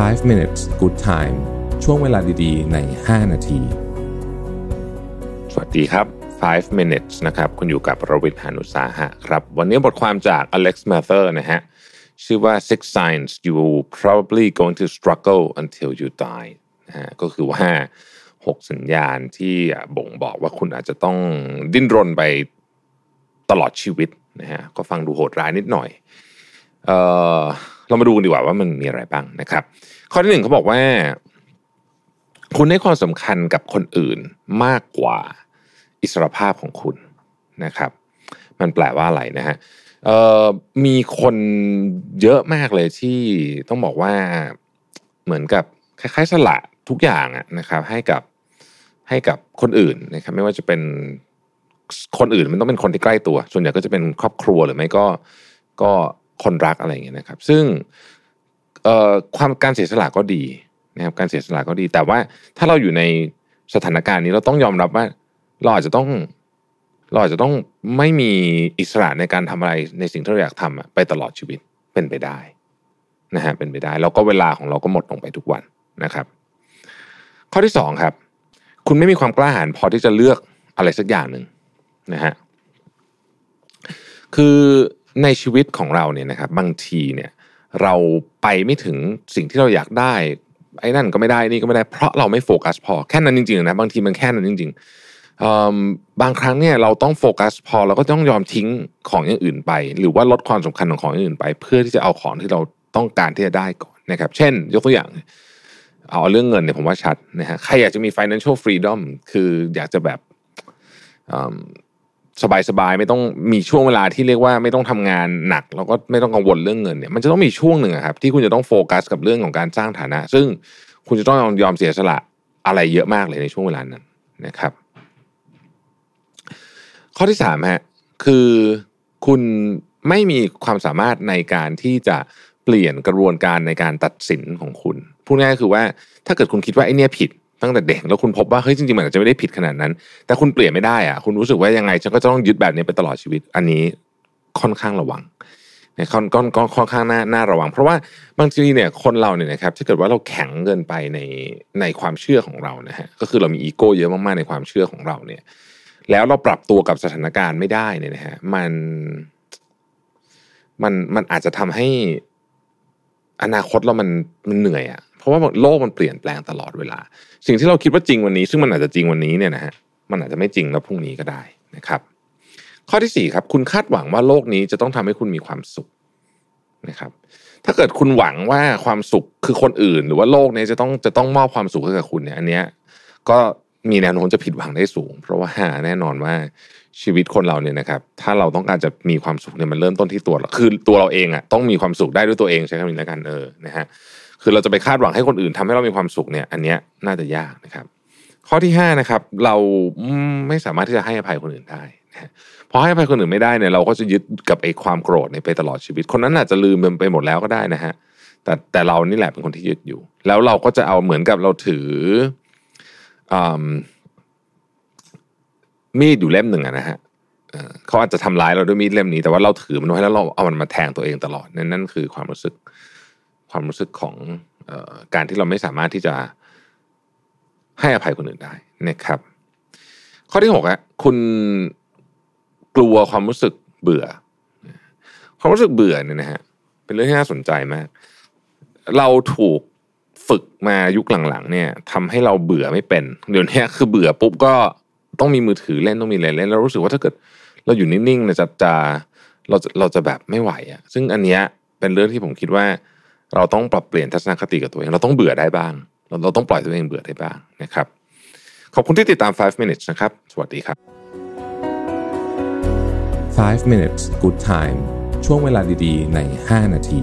5 minutes good time ช่วงเวลาดีๆ ใน 5 นาที สวัสดีครับ 5 minutes นะครับ คุณอยู่กับรวิทยานุสาหะครับ วันนี้บทความจาก Alex Mather นะฮะ ชื่อว่า six signs you probably going to struggle until you die นะฮะ ก็คือว่า 6 สัญญาณที่บ่งบอกว่าคุณอาจจะต้องดิ้นรนไปตลอดชีวิตนะฮะ ก็ฟังดูโหดร้ายนิดหน่อย เอ่อ เรามาดูดีกว่าว่ามันมีอะไรบ้างนะครับ ข้อที่หนึ่งเขาบอกว่า คุณให้ความสำคัญกับคนอื่นมากกว่าอิสรภาพของคุณนะครับ มันแปลว่าอะไรนะฮะมีคนเยอะมากเลยที่ต้องบอกว่าเหมือนกับคล้ายๆ สละทุกอย่างนะครับ ให้กับให้กับคนอื่นนะครับ ไม่ว่าจะเป็นคนอื่นมันต้องเป็นคนที่ใกล้ตัว ส่วนใหญ่ก็จะเป็นครอบครัวหรือไม่ก็ก็ คนรักอะไรอย่างเงี้ยนะครับ ซึ่งความการเสียสละก็ดีนะครับการเสียสละก็ดี แต่ว่าถ้าเราอยู่ในสถานการณ์นี้เราต้องยอมรับว่า เราอาจจะต้องเราอาจจะต้องไม่มีอิสระในการทำอะไรในสิ่งที่เราอยากทำอะไปตลอดชีวิตเป็นไปได้นะฮะเป็นไปได้แล้วก็เวลาของเราก็หมดลงไปทุกวันนะครับ ข้อที่สองครับ คุณไม่มีความกล้าหาญพอที่จะเลือกอะไรสักอย่างหนึ่งนะฮะคือ ในชีวิตของเราเนี่ยนะครับบางทีเนี่ยเราไปไม่ถึงสิ่งที่เราอยากได้ไอ้นั่นก็ไม่ได้นี่ก็ไม่ได้เพราะเราไม่โฟกัสพอแค่นั้นจริงๆนะบางทีมันแค่นั้นจริงๆบางครั้งเนี่ยเราต้องโฟกัสพอเราก็ต้องยอมทิ้งของอย่างอื่นไป หรือว่าลดความสำคัญของของอย่างอื่นไป เพื่อที่จะเอาของที่เราต้องการที่จะได้ก่อนนะครับ เช่น ยกตัวอย่าง เอาเรื่องเงินเนี่ยผมว่าชัดนะฮะใครอยากจะมี financial freedom คืออยากจะแบบ สบายๆไม่ต้องมีช่วงเวลาที่เรียกว่าไม่ต้องทำงานหนัก แล้วก็ไม่ต้องกังวลเรื่องเงินเนี่ยมันจะต้องมีช่วงหนึ่งครับที่คุณจะต้องโฟกัสกับเรื่องของการสร้างฐานะ ซึ่งคุณจะต้องยอมเสียสละอะไรเยอะมากเลยในช่วงเวลานั้นนะครับ ข้อที่สามฮะคือคุณไม่มีความสามารถในการที่จะเปลี่ยนกระบวนการในการตัดสินของคุณพูดง่ายๆคือว่าถ้าเกิดคุณคิดว่าไอ้นี่ผิด ตั้งแต่เด็กแล้วคุณพบว่าเฮ้ยจริงๆมันอาจจะไม่ได้ผิดขนาดนั้น แต่คุณเปลี่ยนไม่ได้อะคุณรู้สึกว่ายังไงฉันก็จะต้องยึดแบบนี้ไปตลอดชีวิต อันนี้ค่อนข้างระวังเนี่ยค่อนค่อนค่อนข้างน่าน่าระวัง เพราะว่าบางทีเนี่ยคนเราเนี่ยนะครับถ้าเกิดว่าเราแข็งเกินไปในในความเชื่อของเรานะฮะก็คือเรามีอีโก้เยอะมากๆในความเชื่อของเราเนี่ย แล้วเราปรับตัวกับสถานการณ์ไม่ได้เนี่ยนะฮะมันมันมันอาจจะทำให้อนาคตเรามันมันเหนื่อยอะ เพราะว่าโลกมันเปลี่ยนแปลงตลอดเวลา สิ่งที่เราคิดว่าจริงวันนี้ ซึ่งมันอาจจะจริงวันนี้เนี่ยนะฮะมันอาจจะไม่จริงแล้วพรุ่งนี้ก็ได้นะครับ ข้อที่สี่ครับ คุณคาดหวังว่าโลกนี้จะต้องทำให้คุณมีความสุขนะครับ ถ้าเกิดคุณหวังว่าความสุขคือคนอื่น หรือว่าโลกนี้จะต้องจะต้องมอบความสุขให้กับคุณเนี่ย อันเนี้ยก็มีแนวโน้มจะผิดหวังได้สูง เพราะว่าแน่นอนว่าชีวิตคนเราเนี่ยนะครับ ถ้าเราต้องการจะมีความสุขเนี่ยมันเริ่มต้นที่ตัวเราคือตัวเราเองอะ่ะต้องมีความสุขได้ด้วยตัวเองใช้คำนี้แล้วกันเออนะฮะ คือเราจะไปคาดหวังให้คนอื่นทำให้เรามีความสุขเนี่ย อันเนี้ยน่าจะยากนะครับ ข้อที่ห้านะครับ เราไม่สามารถที่จะให้อภัยคนอื่นได้นะพอให้อภัยคนอื่นไม่ได้เนี่ยเราก็จะยึดกับไอ้ความโกรธไปตลอดชีวิต คนนั้นอาจจะลืมไปหมดแล้วก็ได้นะฮะแต่แต่เรานี่แหละเป็นคนที่ยึดอยู่ แล้วเราก็จะเอาเหมือนกับเราถือมีดอยู่เล่มหนึ่งนะฮะเขาอาจจะทำร้ายเราด้วยมีดเล่มนี้แต่ว่าเราถือมันไว้แล้วเราเอามันมาแทงตัวเองตลอดนั่นนั่นคือความรู้สึก ความรู้สึกของออการที่เราไม่สามารถที่จะให้อภัยคนอื่นได้นะครับ ข้อที่หกอะคุณกลัวความรู้สึกเบื่อ ความรู้สึกเบื่อเนี่ยนะฮะเป็นเรื่องที่น่าสนใจมาก เราถูกฝึกมายุคหลังๆ เนี่ยทำให้เราเบื่อไม่เป็น เดี๋ยวนี้คือเบื่อปุ๊บก็ต้องมีมือถือเล่นต้องมีอะไรเล่นแล้วรู้สึกว่าถ้าเกิด เราอยู่นิ่งๆเนี่ยจะจะเราเราจะแบบไม่ไหวอะซึ่งอันเนี้ยเป็นเรื่องที่ผมคิดว่า เราต้องปรับเปลี่ยนทัศนคติกับตัวเอง เราต้องเบื่อได้บ้าง เราเราต้องปล่อยตัวเองเบื่อได้บ้างนะครับ ขอบคุณที่ติดตาม 5 minutes นะครับ สวัสดีครับ 5 minutes good time ช่วงเวลาดีๆ ใน 5 นาที